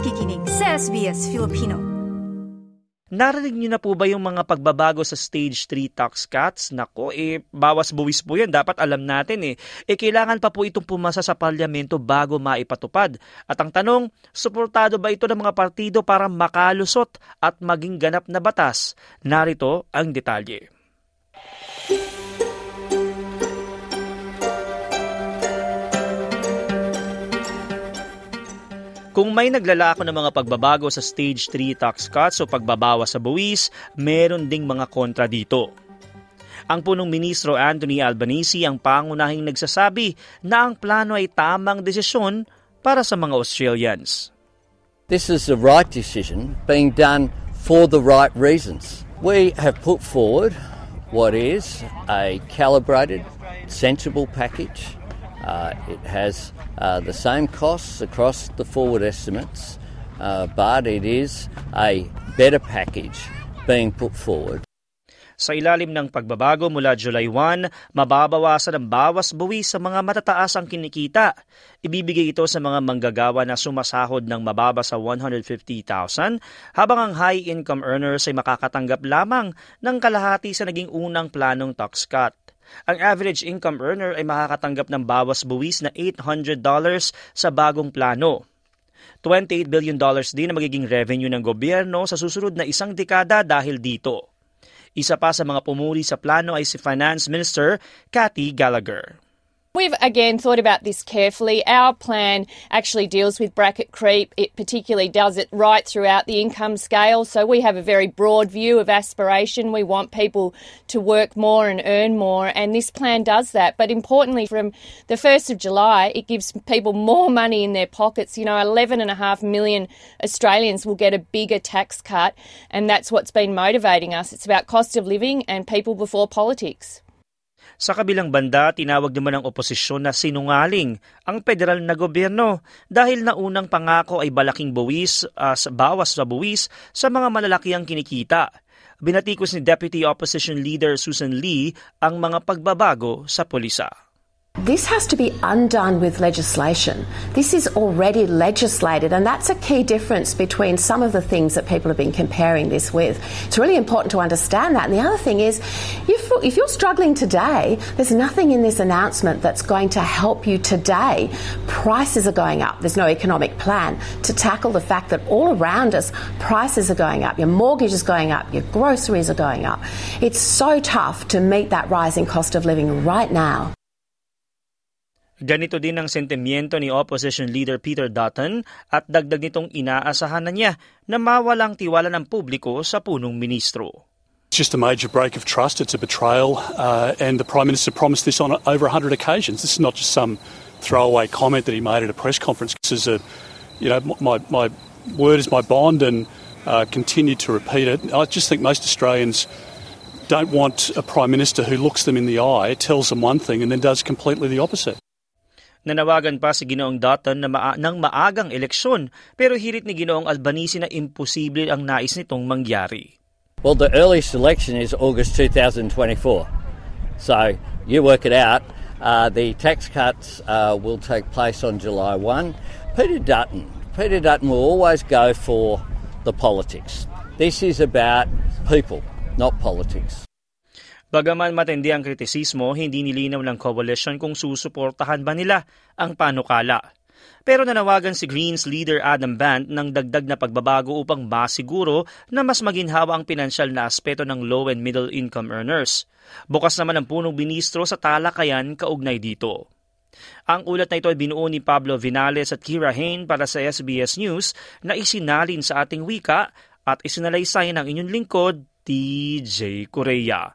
nakikinig sa SBS Filipino. Narinig niyo na po ba yung mga pagbabago sa stage 3 tax cuts? Nako, eh, bawas buwis po yan. Dapat alam natin eh. Eh, kailangan pa po itong pumasa sa parlamento bago maipatupad. At ang tanong, suportado ba ito ng mga partido para makalusot at maging ganap na batas? Narito ang detalye. Kung may naglalako ng mga pagbabago sa Stage 3 tax cuts o pagbabawas sa buwis, meron ding mga kontra dito. Ang punong ministro Anthony Albanese ang pangunahing nagsasabi na ang plano ay tamang desisyon para sa mga Australians. This is the right decision being done for the right reasons. We have put forward what is a calibrated, sensible package. Uh, it has uh, the same costs across the forward estimates, uh, but it is a better package being put forward. Sa ilalim ng pagbabago mula July 1, mababawasan ang bawas buwi sa mga matataas ang kinikita. Ibibigay ito sa mga manggagawa na sumasahod ng mababa sa 150,000 habang ang high-income earners ay makakatanggap lamang ng kalahati sa naging unang planong tax cut. Ang average income earner ay makakatanggap ng bawas buwis na $800 sa bagong plano. $28 billion din ang magiging revenue ng gobyerno sa susunod na isang dekada dahil dito. Isa pa sa mga pumuli sa plano ay si Finance Minister Cathy Gallagher. We've again thought about this carefully. Our plan actually deals with bracket creep. It particularly does it right throughout the income scale. So we have a very broad view of aspiration. We want people to work more and earn more, and this plan does that. But importantly, from the 1st of July, it gives people more money in their pockets. You know, 11.5 million Australians will get a bigger tax cut, and that's what's been motivating us. It's about cost of living and people before politics. Sa kabilang banda, tinawag naman ng oposisyon na sinungaling ang federal na gobyerno dahil naunang pangako ay balaking buwis uh, bawas sa buwis sa mga malalaki ang kinikita. Binatikos ni Deputy Opposition Leader Susan Lee ang mga pagbabago sa pulisa. This has to be undone with legislation. This is already legislated, and that's a key difference between some of the things that people have been comparing this with. It's really important to understand that. And the other thing is, if you're struggling today, there's nothing in this announcement that's going to help you today. Prices are going up. There's no economic plan to tackle the fact that all around us, prices are going up. Your mortgage is going up. Your groceries are going up. It's so tough to meet that rising cost of living right now. Ganito din ang sentimiento ni Opposition Leader Peter Dutton at dagdag nitong inaasahan na niya na mawalang tiwala ng publiko sa punong ministro. It's just a major break of trust. It's a betrayal, uh, and the Prime Minister promised this on over 100 occasions. This is not just some throwaway comment that he made at a press conference. This is a, you know, my, my word is my bond and uh, continue to repeat it. I just think most Australians don't want a Prime Minister who looks them in the eye, tells them one thing, and then does completely the opposite. Nanawagan pa si Ginoong Dutton na maa- ng maagang eleksyon pero hirit ni Ginoong Albanese na imposible ang nais nitong mangyari. Well, the earliest election is August 2024. So you work it out. Uh, the tax cuts uh, will take place on July 1. Peter Dutton, Peter Dutton will always go for the politics. This is about people, not politics. Bagaman matindi ang kritisismo, hindi nilinaw ng coalition kung susuportahan ba nila ang panukala. Pero nanawagan si Greens leader Adam Band ng dagdag na pagbabago upang masiguro na mas maginhawa ang pinansyal na aspeto ng low and middle income earners. Bukas naman ang punong ministro sa talakayan kaugnay dito. Ang ulat na ito ay binuo ni Pablo Vinales at Kira Hain para sa SBS News na isinalin sa ating wika at isinalaysay ng inyong lingkod, TJ Korea